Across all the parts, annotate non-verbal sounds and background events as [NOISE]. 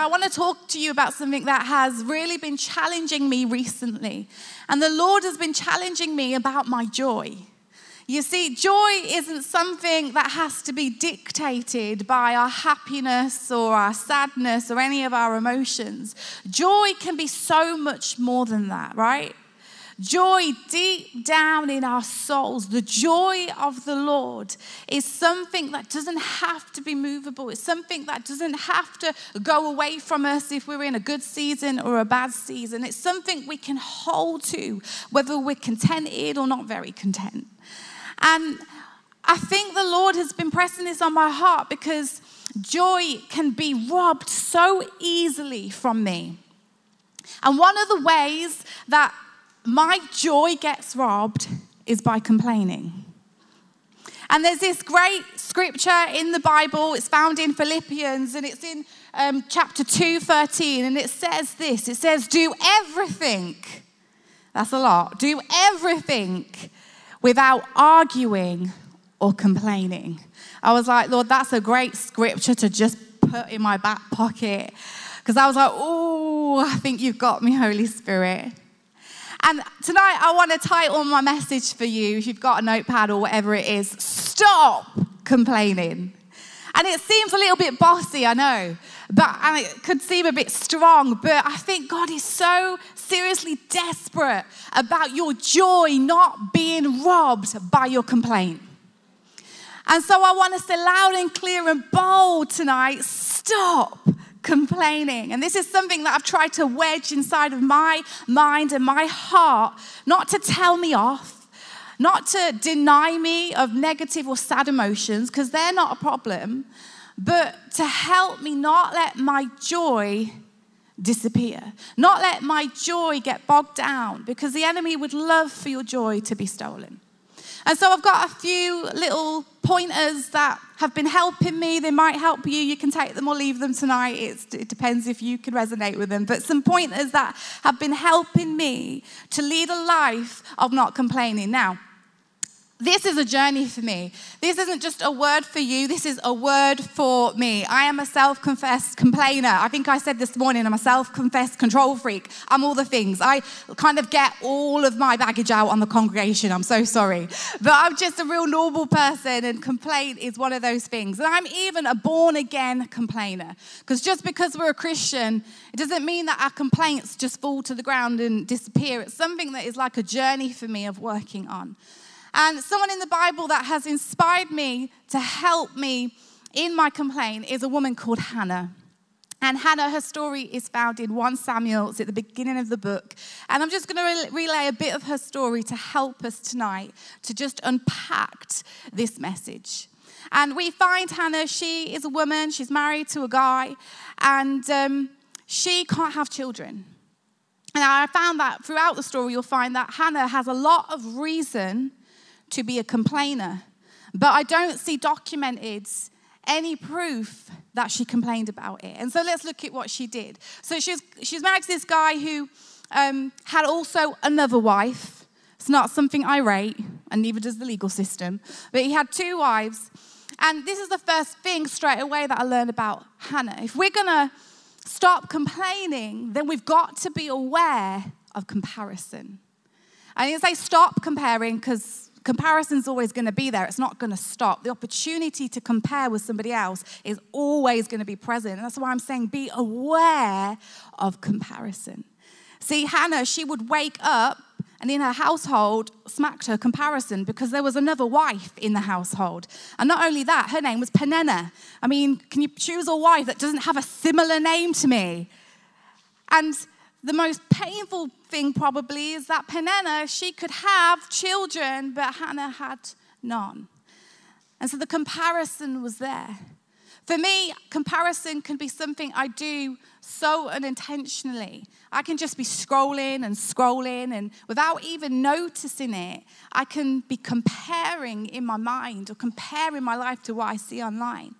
I want to talk to you about something that has really been challenging me recently. And the Lord has been challenging me about my joy. You see, joy isn't something that has to be dictated by our happiness or our sadness or any of our emotions. Joy can be so much more than that, right? Joy deep down in our souls, the joy of the Lord is something that doesn't have to be movable. It's something that doesn't have to go away from us if we're in a good season or a bad season. It's something we can hold to, whether we're contented or not very content. And I think the Lord has been pressing this on my heart because joy can be robbed so easily from me. And one of the ways that my joy gets robbed is by complaining. And there's this great scripture in the Bible. It's found in Philippians and it's in um, chapter 2, 13. And it says this it says, Do everything. That's a lot. Do everything without arguing or complaining. I was like, Lord, that's a great scripture to just put in my back pocket. Because I was like, Oh, I think you've got me, Holy Spirit. And tonight I want to title my message for you, if you've got a notepad or whatever it is Stop Complaining. And it seems a little bit bossy, I know, but and it could seem a bit strong, but I think God is so seriously desperate about your joy not being robbed by your complaint. And so I want to say loud and clear and bold tonight stop complaining. And this is something that I've tried to wedge inside of my mind and my heart, not to tell me off, not to deny me of negative or sad emotions, because they're not a problem, but to help me not let my joy disappear, not let my joy get bogged down, because the enemy would love for your joy to be stolen. And so I've got a few little pointers that have been helping me. They might help you. You can take them or leave them tonight. It's, it depends if you can resonate with them. But some pointers that have been helping me to lead a life of not complaining. Now, this is a journey for me. This isn't just a word for you, this is a word for me. I am a self confessed complainer. I think I said this morning, I'm a self confessed control freak. I'm all the things. I kind of get all of my baggage out on the congregation. I'm so sorry. But I'm just a real normal person, and complaint is one of those things. And I'm even a born again complainer. Because just because we're a Christian, it doesn't mean that our complaints just fall to the ground and disappear. It's something that is like a journey for me of working on. And someone in the Bible that has inspired me to help me in my complaint is a woman called Hannah. And Hannah, her story is found in 1 Samuel. It's at the beginning of the book. And I'm just going to relay a bit of her story to help us tonight to just unpack this message. And we find Hannah, she is a woman, she's married to a guy, and um, she can't have children. And I found that throughout the story, you'll find that Hannah has a lot of reason to be a complainer. But I don't see documented any proof that she complained about it. And so let's look at what she did. So she's, she's married to this guy who um, had also another wife. It's not something I rate, and neither does the legal system. But he had two wives. And this is the first thing straight away that I learned about Hannah. If we're going to stop complaining, then we've got to be aware of comparison. I to say stop comparing because comparison's always going to be there. It's not going to stop. The opportunity to compare with somebody else is always going to be present. And that's why I'm saying be aware of comparison. See, Hannah, she would wake up and in her household smacked her comparison because there was another wife in the household. And not only that, her name was Peninnah. I mean, can you choose a wife that doesn't have a similar name to me? And the most painful thing probably is that Peninnah, she could have children, but Hannah had none. And so the comparison was there. For me, comparison can be something I do so unintentionally. I can just be scrolling and scrolling, and without even noticing it, I can be comparing in my mind or comparing my life to what I see online.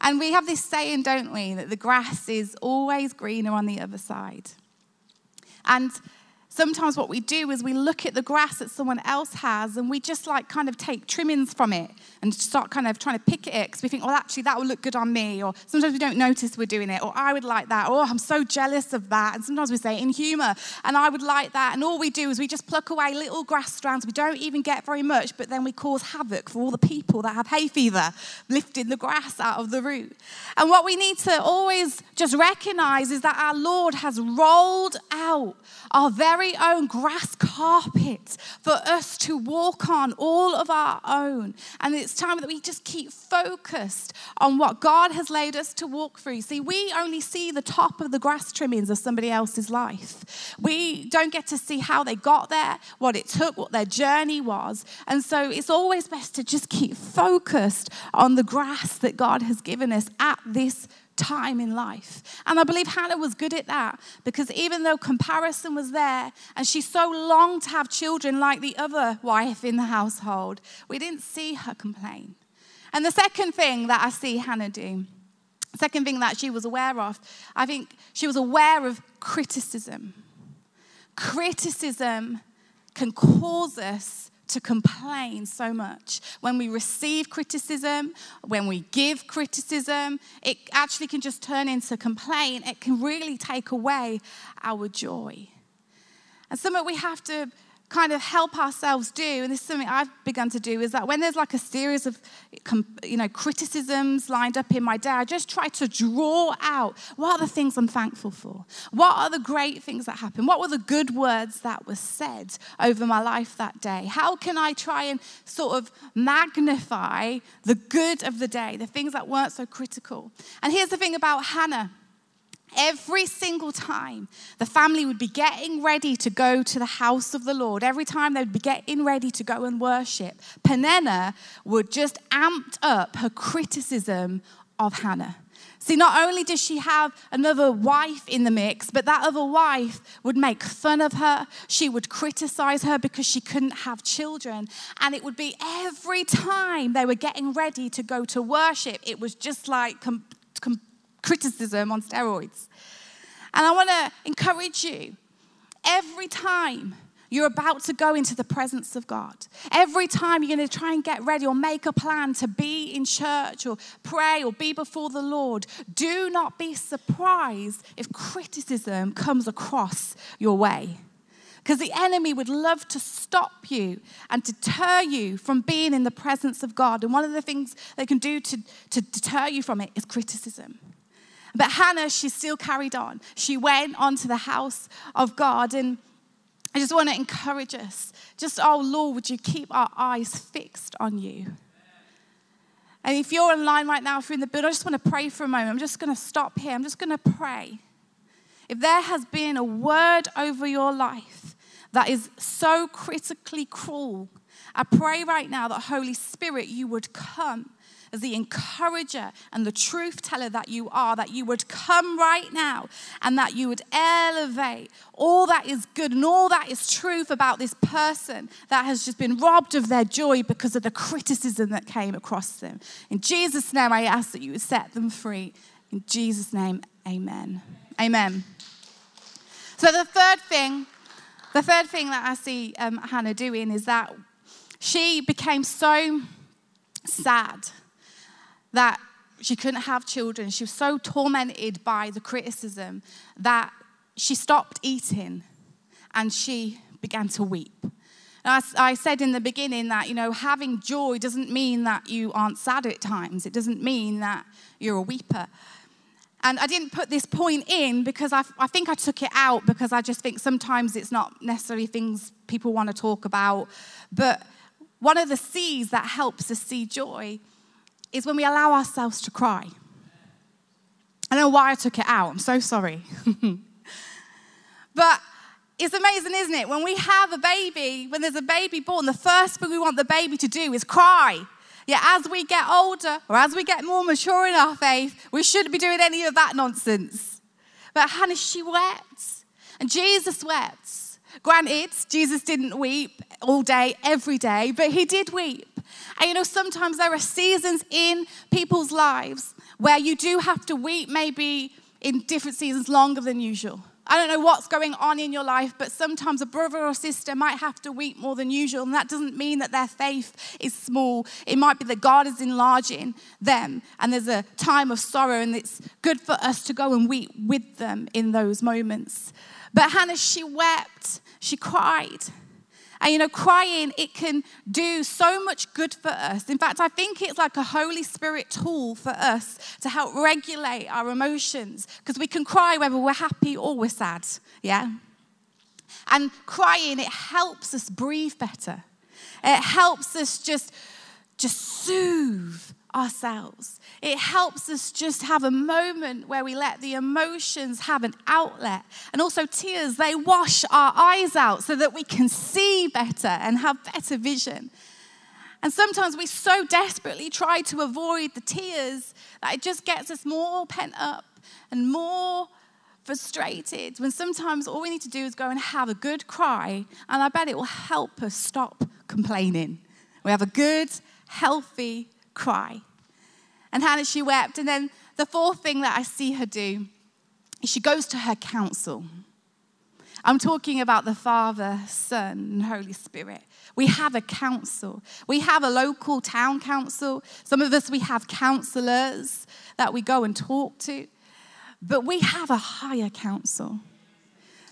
And we have this saying, don't we, that the grass is always greener on the other side. And sometimes what we do is we look at the grass that someone else has and we just like kind of take trimmings from it and start kind of trying to pick it because we think, well, actually, that will look good on me. Or sometimes we don't notice we're doing it. Or I would like that. Or I'm so jealous of that. And sometimes we say in humor, and I would like that. And all we do is we just pluck away little grass strands. We don't even get very much, but then we cause havoc for all the people that have hay fever, lifting the grass out of the root. And what we need to always just recognize is that our Lord has rolled out our very own grass carpet for us to walk on, all of our own. And it's time that we just keep focused on what God has laid us to walk through. See, we only see the top of the grass trimmings of somebody else's life. We don't get to see how they got there, what it took, what their journey was. And so it's always best to just keep focused on the grass that God has given us at this time in life. And I believe Hannah was good at that because even though comparison was there and she so longed to have children like the other wife in the household, we didn't see her complain. And the second thing that I see Hannah do, second thing that she was aware of, I think she was aware of criticism. Criticism can cause us to complain so much. When we receive criticism, when we give criticism, it actually can just turn into complaint. It can really take away our joy. And something we have to kind of help ourselves do, and this is something I've begun to do, is that when there's like a series of you know criticisms lined up in my day, I just try to draw out what are the things I'm thankful for? What are the great things that happened? What were the good words that were said over my life that day? How can I try and sort of magnify the good of the day, the things that weren't so critical? And here's the thing about Hannah. Every single time the family would be getting ready to go to the house of the Lord, every time they would be getting ready to go and worship, Peninnah would just amped up her criticism of Hannah. See, not only does she have another wife in the mix, but that other wife would make fun of her. She would criticize her because she couldn't have children. And it would be every time they were getting ready to go to worship, it was just like com- com- criticism on steroids. And I want to encourage you every time you're about to go into the presence of God, every time you're going to try and get ready or make a plan to be in church or pray or be before the Lord, do not be surprised if criticism comes across your way. Because the enemy would love to stop you and deter you from being in the presence of God. And one of the things they can do to, to deter you from it is criticism. But Hannah, she still carried on. She went on to the house of God. And I just want to encourage us just, oh Lord, would you keep our eyes fixed on you? And if you're online right now, if you're in the building, I just want to pray for a moment. I'm just going to stop here. I'm just going to pray. If there has been a word over your life that is so critically cruel, I pray right now that Holy Spirit, you would come as the encourager and the truth teller that you are, that you would come right now and that you would elevate all that is good and all that is truth about this person that has just been robbed of their joy because of the criticism that came across them. In Jesus' name, I ask that you would set them free. In Jesus' name, amen. Amen. So, the third thing, the third thing that I see um, Hannah doing is that she became so sad that she couldn't have children. She was so tormented by the criticism that she stopped eating and she began to weep. I, I said in the beginning that, you know, having joy doesn't mean that you aren't sad at times. It doesn't mean that you're a weeper. And I didn't put this point in because I, I think I took it out because I just think sometimes it's not necessarily things people want to talk about. But one of the C's that helps us see joy is when we allow ourselves to cry. I don't know why I took it out. I'm so sorry. [LAUGHS] but it's amazing, isn't it? When we have a baby, when there's a baby born, the first thing we want the baby to do is cry. Yeah, as we get older or as we get more mature in our faith, we shouldn't be doing any of that nonsense. But Hannah, she wept, and Jesus wept. Granted, Jesus didn't weep all day, every day, but he did weep. And you know, sometimes there are seasons in people's lives where you do have to weep, maybe in different seasons longer than usual. I don't know what's going on in your life, but sometimes a brother or sister might have to weep more than usual, and that doesn't mean that their faith is small. It might be that God is enlarging them, and there's a time of sorrow, and it's good for us to go and weep with them in those moments. But Hannah, she wept, she cried. And you know, crying, it can do so much good for us. In fact, I think it's like a Holy Spirit tool for us to help regulate our emotions because we can cry whether we're happy or we're sad. Yeah? And crying, it helps us breathe better. It helps us just, just soothe ourselves. It helps us just have a moment where we let the emotions have an outlet. And also, tears, they wash our eyes out so that we can see better and have better vision. And sometimes we so desperately try to avoid the tears that it just gets us more pent up and more frustrated. When sometimes all we need to do is go and have a good cry, and I bet it will help us stop complaining. We have a good, healthy cry. And Hannah, she wept. And then the fourth thing that I see her do is she goes to her council. I'm talking about the Father, Son, and Holy Spirit. We have a council. We have a local town council. Some of us, we have counselors that we go and talk to. But we have a higher council.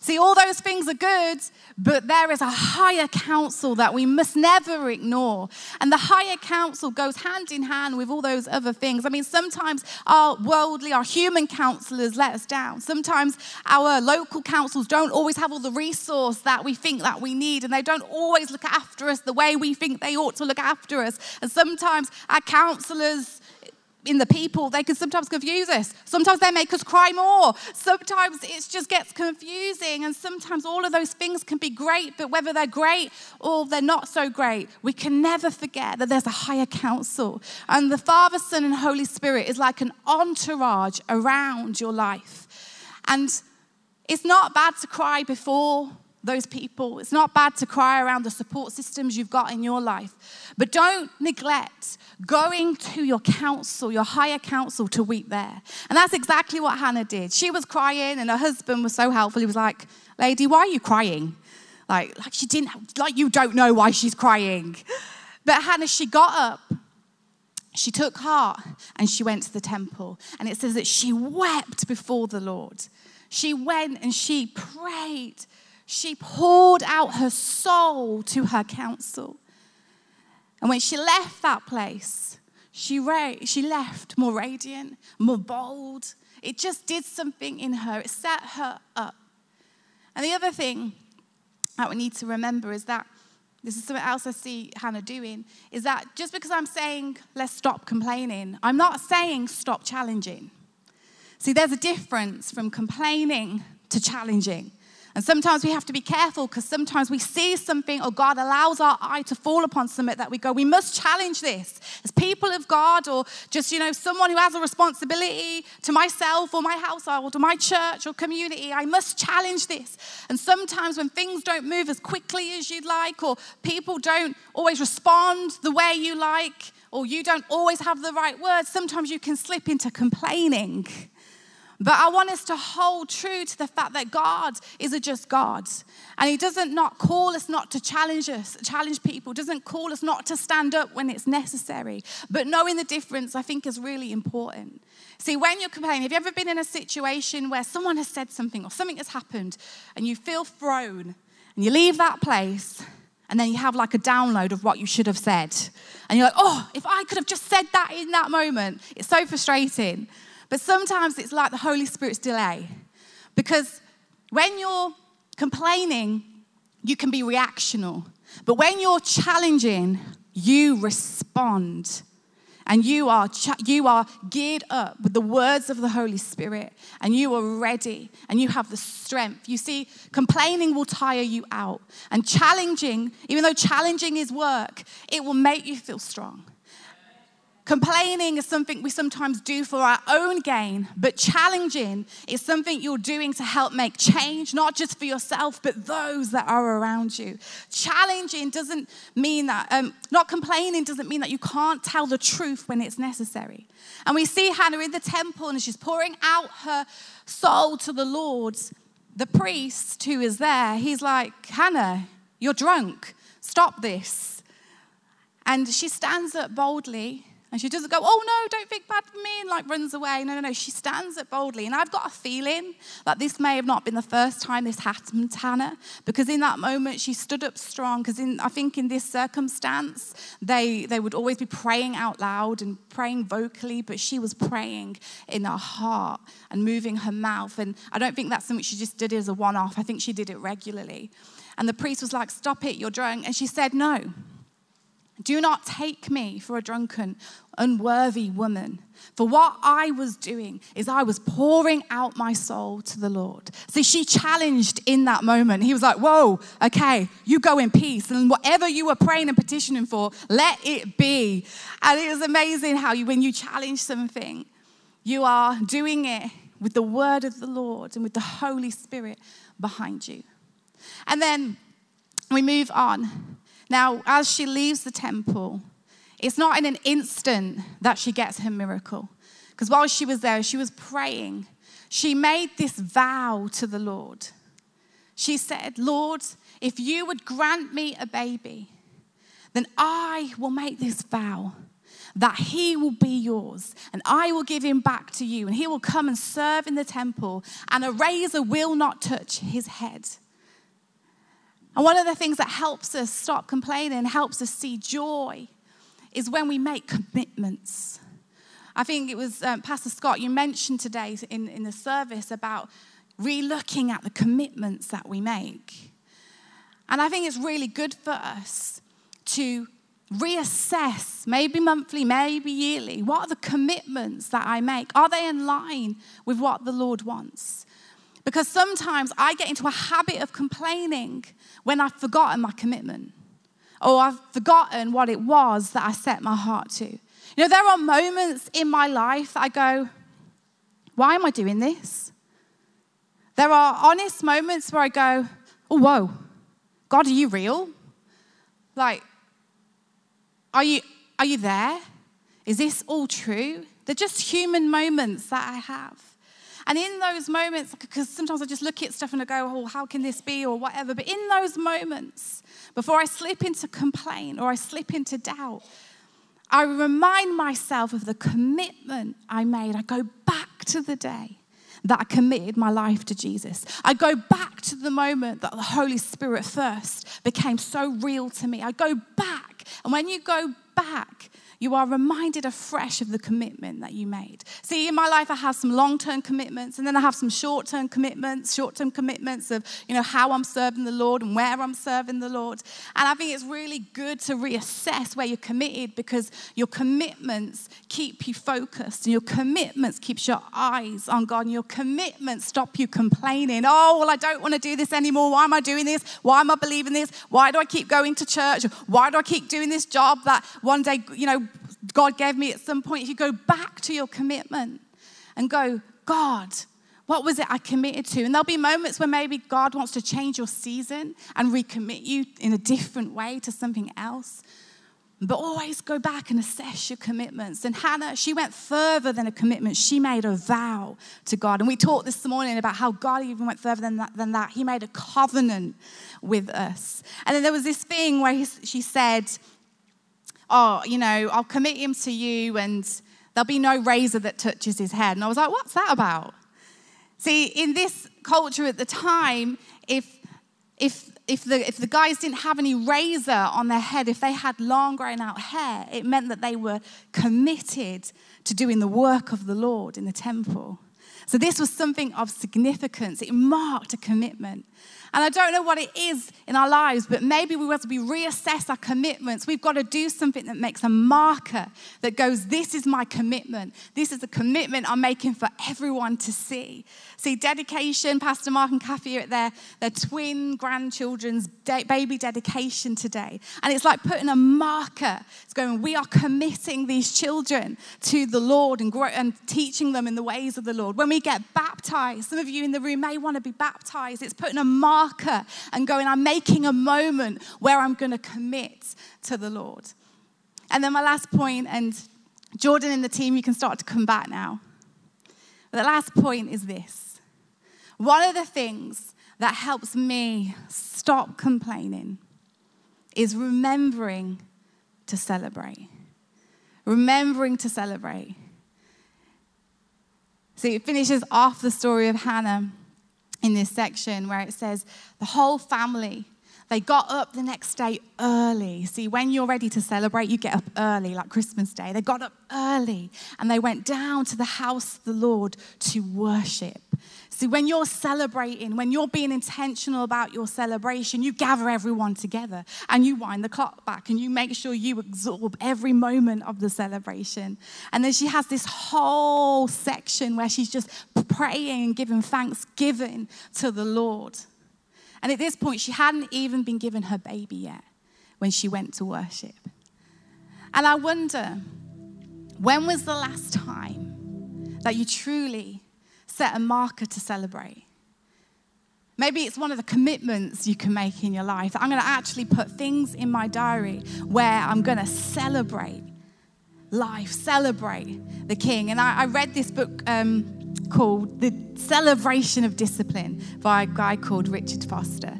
See, all those things are good, but there is a higher counsel that we must never ignore. And the higher counsel goes hand in hand with all those other things. I mean, sometimes our worldly, our human counselors let us down. Sometimes our local councils don't always have all the resource that we think that we need, and they don't always look after us the way we think they ought to look after us. And sometimes our counselors in the people, they can sometimes confuse us. Sometimes they make us cry more. Sometimes it just gets confusing. And sometimes all of those things can be great, but whether they're great or they're not so great, we can never forget that there's a higher council. And the Father, Son, and Holy Spirit is like an entourage around your life. And it's not bad to cry before those people. It's not bad to cry around the support systems you've got in your life. But don't neglect going to your council, your higher council, to weep there. And that's exactly what Hannah did. She was crying, and her husband was so helpful. He was like, Lady, why are you crying? Like, like she didn't, like you don't know why she's crying. But Hannah, she got up, she took heart, and she went to the temple. And it says that she wept before the Lord. She went and she prayed she poured out her soul to her council. And when she left that place, she, ra- she left more radiant, more bold. It just did something in her, it set her up. And the other thing that we need to remember is that this is something else I see Hannah doing is that just because I'm saying let's stop complaining, I'm not saying stop challenging. See, there's a difference from complaining to challenging. And sometimes we have to be careful because sometimes we see something or God allows our eye to fall upon something that we go, we must challenge this. As people of God or just, you know, someone who has a responsibility to myself or my household or my church or community, I must challenge this. And sometimes when things don't move as quickly as you'd like or people don't always respond the way you like or you don't always have the right words, sometimes you can slip into complaining. But I want us to hold true to the fact that God is a just God. And He doesn't not call us not to challenge us, challenge people, doesn't call us not to stand up when it's necessary. But knowing the difference, I think, is really important. See, when you're complaining, have you ever been in a situation where someone has said something or something has happened and you feel thrown and you leave that place and then you have like a download of what you should have said? And you're like, oh, if I could have just said that in that moment, it's so frustrating. But sometimes it's like the Holy Spirit's delay. Because when you're complaining, you can be reactional. But when you're challenging, you respond. And you are, you are geared up with the words of the Holy Spirit, and you are ready, and you have the strength. You see, complaining will tire you out, and challenging, even though challenging is work, it will make you feel strong. Complaining is something we sometimes do for our own gain, but challenging is something you're doing to help make change, not just for yourself, but those that are around you. Challenging doesn't mean that, um, not complaining doesn't mean that you can't tell the truth when it's necessary. And we see Hannah in the temple and she's pouring out her soul to the Lord. the priest who is there, he's like, Hannah, you're drunk. Stop this. And she stands up boldly and she doesn't go, oh no, don't think bad for me, and like runs away. No, no, no. She stands up boldly. And I've got a feeling that this may have not been the first time this happened to Hannah, because in that moment she stood up strong. Because I think in this circumstance, they, they would always be praying out loud and praying vocally, but she was praying in her heart and moving her mouth. And I don't think that's something she just did as a one off. I think she did it regularly. And the priest was like, stop it, you're drunk. And she said, no. Do not take me for a drunken, unworthy woman. For what I was doing is I was pouring out my soul to the Lord. See, she challenged in that moment. He was like, Whoa, okay, you go in peace. And whatever you were praying and petitioning for, let it be. And it was amazing how you, when you challenge something, you are doing it with the word of the Lord and with the Holy Spirit behind you. And then we move on. Now, as she leaves the temple, it's not in an instant that she gets her miracle. Because while she was there, she was praying. She made this vow to the Lord. She said, Lord, if you would grant me a baby, then I will make this vow that he will be yours and I will give him back to you and he will come and serve in the temple and a razor will not touch his head. And one of the things that helps us stop complaining, helps us see joy, is when we make commitments. I think it was um, Pastor Scott, you mentioned today in, in the service about re-looking at the commitments that we make. And I think it's really good for us to reassess, maybe monthly, maybe yearly, what are the commitments that I make? Are they in line with what the Lord wants? Because sometimes I get into a habit of complaining when I've forgotten my commitment or I've forgotten what it was that I set my heart to. You know, there are moments in my life that I go, why am I doing this? There are honest moments where I go, oh, whoa, God, are you real? Like, are you, are you there? Is this all true? They're just human moments that I have. And in those moments, because sometimes I just look at stuff and I go, oh, how can this be or whatever. But in those moments, before I slip into complaint or I slip into doubt, I remind myself of the commitment I made. I go back to the day that I committed my life to Jesus. I go back to the moment that the Holy Spirit first became so real to me. I go back. And when you go back, you are reminded afresh of the commitment that you made. See, in my life, I have some long term commitments, and then I have some short term commitments, short term commitments of, you know, how I'm serving the Lord and where I'm serving the Lord. And I think it's really good to reassess where you're committed because your commitments keep you focused, and your commitments keeps your eyes on God, and your commitments stop you complaining. Oh, well, I don't want to do this anymore. Why am I doing this? Why am I believing this? Why do I keep going to church? Why do I keep doing this job that one day, you know, God gave me at some point, you go back to your commitment and go, God, what was it I committed to? And there'll be moments where maybe God wants to change your season and recommit you in a different way to something else. But always go back and assess your commitments. And Hannah, she went further than a commitment. She made a vow to God. And we talked this morning about how God even went further than that. Than that. He made a covenant with us. And then there was this thing where he, she said, oh, you know, I'll commit him to you and there'll be no razor that touches his head. And I was like, what's that about? See, in this culture at the time, if if if the if the guys didn't have any razor on their head, if they had long grown out hair, it meant that they were committed to doing the work of the Lord in the temple. So this was something of significance. It marked a commitment. And I don't know what it is in our lives, but maybe we want to be reassess our commitments. We've got to do something that makes a marker that goes, This is my commitment. This is a commitment I'm making for everyone to see. See, dedication, Pastor Mark and Kathy are at their, their twin grandchildren's de- baby dedication today. And it's like putting a marker. It's going, We are committing these children to the Lord and, grow, and teaching them in the ways of the Lord. When we get baptized, some of you in the room may want to be baptized. It's putting a marker marker and going, I'm making a moment where I'm going to commit to the Lord. And then my last point, and Jordan and the team, you can start to come back now. The last point is this one of the things that helps me stop complaining is remembering to celebrate. Remembering to celebrate. So it finishes off the story of Hannah in this section where it says the whole family they got up the next day early. See, when you're ready to celebrate, you get up early, like Christmas Day. They got up early and they went down to the house of the Lord to worship. See, when you're celebrating, when you're being intentional about your celebration, you gather everyone together and you wind the clock back and you make sure you absorb every moment of the celebration. And then she has this whole section where she's just praying and giving thanksgiving to the Lord. And at this point, she hadn't even been given her baby yet when she went to worship. And I wonder, when was the last time that you truly set a marker to celebrate? Maybe it's one of the commitments you can make in your life. I'm going to actually put things in my diary where I'm going to celebrate life, celebrate the King. And I, I read this book um, called The Celebration of Discipline by a guy called Richard Foster.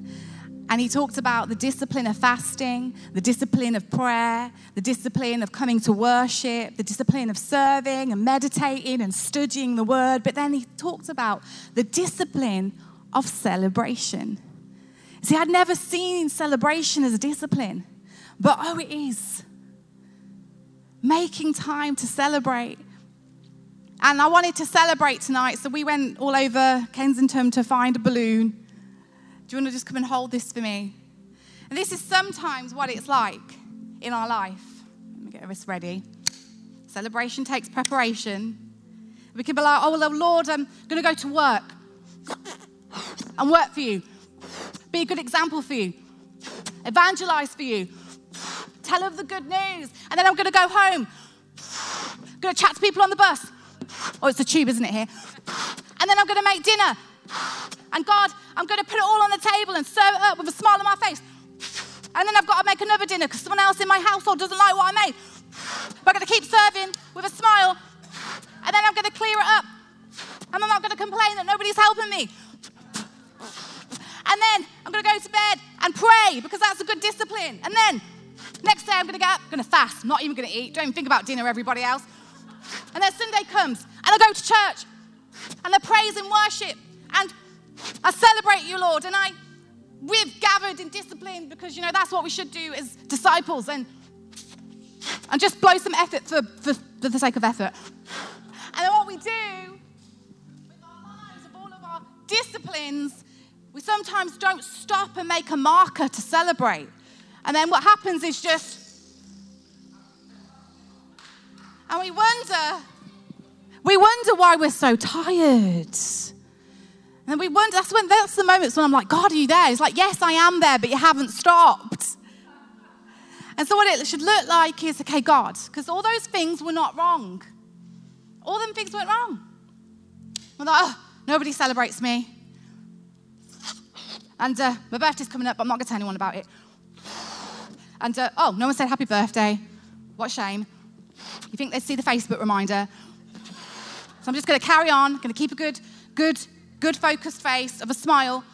And he talked about the discipline of fasting, the discipline of prayer, the discipline of coming to worship, the discipline of serving and meditating and studying the word. But then he talked about the discipline of celebration. See, I'd never seen celebration as a discipline, but oh, it is. Making time to celebrate and I wanted to celebrate tonight, so we went all over Kensington to find a balloon. Do you want to just come and hold this for me? And this is sometimes what it's like in our life. Let me get this ready. Celebration takes preparation. We can be like, oh, Lord, I'm going to go to work and work for you, be a good example for you, evangelize for you, tell of the good news. And then I'm going to go home, I'm going to chat to people on the bus, Oh, it's a tube, isn't it, here? And then I'm going to make dinner. And God, I'm going to put it all on the table and serve it up with a smile on my face. And then I've got to make another dinner because someone else in my household doesn't like what I made. But I'm going to keep serving with a smile. And then I'm going to clear it up. And I'm not going to complain that nobody's helping me. And then I'm going to go to bed and pray because that's a good discipline. And then next day I'm going to get up, going to fast, not even going to eat. Don't even think about dinner, everybody else. And then Sunday comes, and I go to church, and I praise and worship, and I celebrate you, Lord. And I, we've gathered in discipline because, you know, that's what we should do as disciples, and, and just blow some effort for, for, for the sake of effort. And then what we do with our lives, of all of our disciplines, we sometimes don't stop and make a marker to celebrate. And then what happens is just And we wonder, we wonder why we're so tired. And we wonder, that's when that's the moments when I'm like, God, are you there? It's like, yes, I am there, but you haven't stopped. And so what it should look like is, okay, God, because all those things were not wrong. All them things went wrong. We're like, oh, nobody celebrates me. And uh, my birthday's coming up, but I'm not going to tell anyone about it. And uh, oh, no one said happy birthday. What shame. You think they'd see the Facebook reminder? So I'm just going to carry on, going to keep a good, good, good focused face of a smile.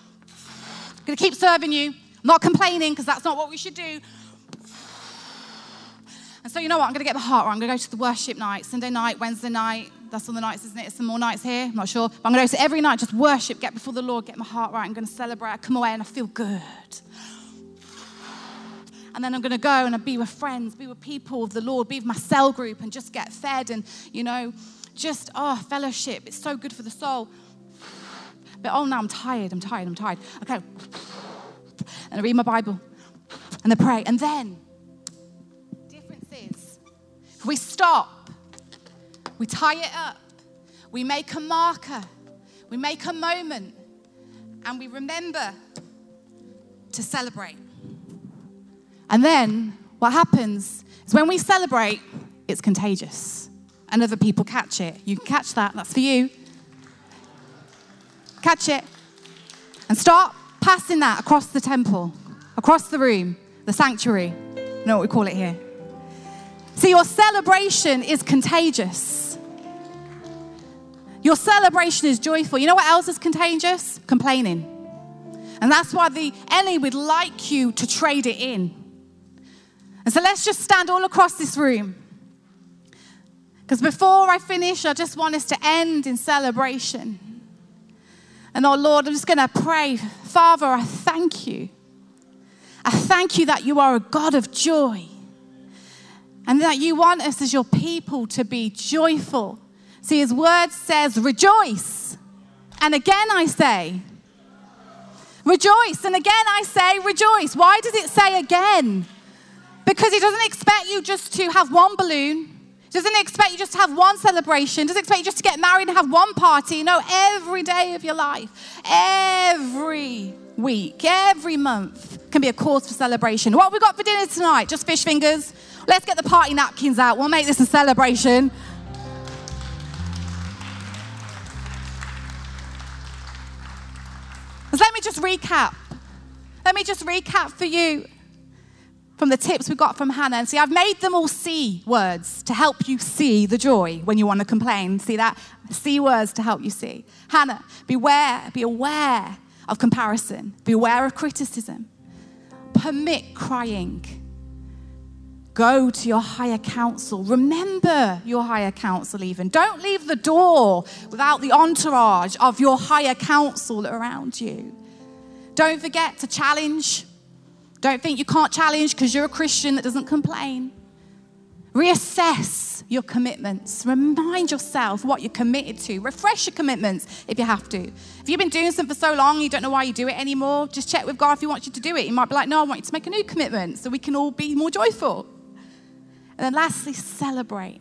Going to keep serving you. I'm not complaining because that's not what we should do. And so, you know what? I'm going to get the heart right. I'm going to go to the worship night, Sunday night, Wednesday night. That's all the nights, isn't it? Some more nights here. I'm not sure. But I'm going to go to every night, just worship, get before the Lord, get my heart right. I'm going to celebrate. I come away and I feel good. And then I'm going to go and I'll be with friends, be with people of the Lord, be with my cell group and just get fed and, you know, just, oh, fellowship. It's so good for the soul. But oh, now I'm tired, I'm tired, I'm tired. Okay. And I read my Bible and I pray. And then, difference is, we stop, we tie it up, we make a marker, we make a moment, and we remember to celebrate. And then what happens is when we celebrate, it's contagious and other people catch it. You can catch that, that's for you. Catch it and start passing that across the temple, across the room, the sanctuary. You know what we call it here. See, your celebration is contagious. Your celebration is joyful. You know what else is contagious? Complaining. And that's why the enemy would like you to trade it in. And so let's just stand all across this room. Because before I finish, I just want us to end in celebration. And oh Lord, I'm just going to pray. Father, I thank you. I thank you that you are a God of joy and that you want us as your people to be joyful. See, his word says, rejoice. And again, I say, rejoice. And again, I say, rejoice. Why does it say again? Because he doesn't expect you just to have one balloon. Doesn't expect you just to have one celebration. Doesn't expect you just to get married and have one party. No, every day of your life, every week, every month can be a cause for celebration. What have we got for dinner tonight? Just fish fingers? Let's get the party napkins out. We'll make this a celebration. Let me just recap. Let me just recap for you from the tips we got from Hannah. And see, I've made them all C words to help you see the joy when you want to complain. See that? C words to help you see. Hannah, beware, be aware of comparison, beware of criticism. Permit crying. Go to your higher council. Remember your higher council, even. Don't leave the door without the entourage of your higher council around you. Don't forget to challenge. Don't think you can't challenge because you're a Christian that doesn't complain. Reassess your commitments. Remind yourself what you're committed to. Refresh your commitments if you have to. If you've been doing something for so long, you don't know why you do it anymore, just check with God if He wants you to do it. He might be like, no, I want you to make a new commitment so we can all be more joyful. And then lastly, celebrate.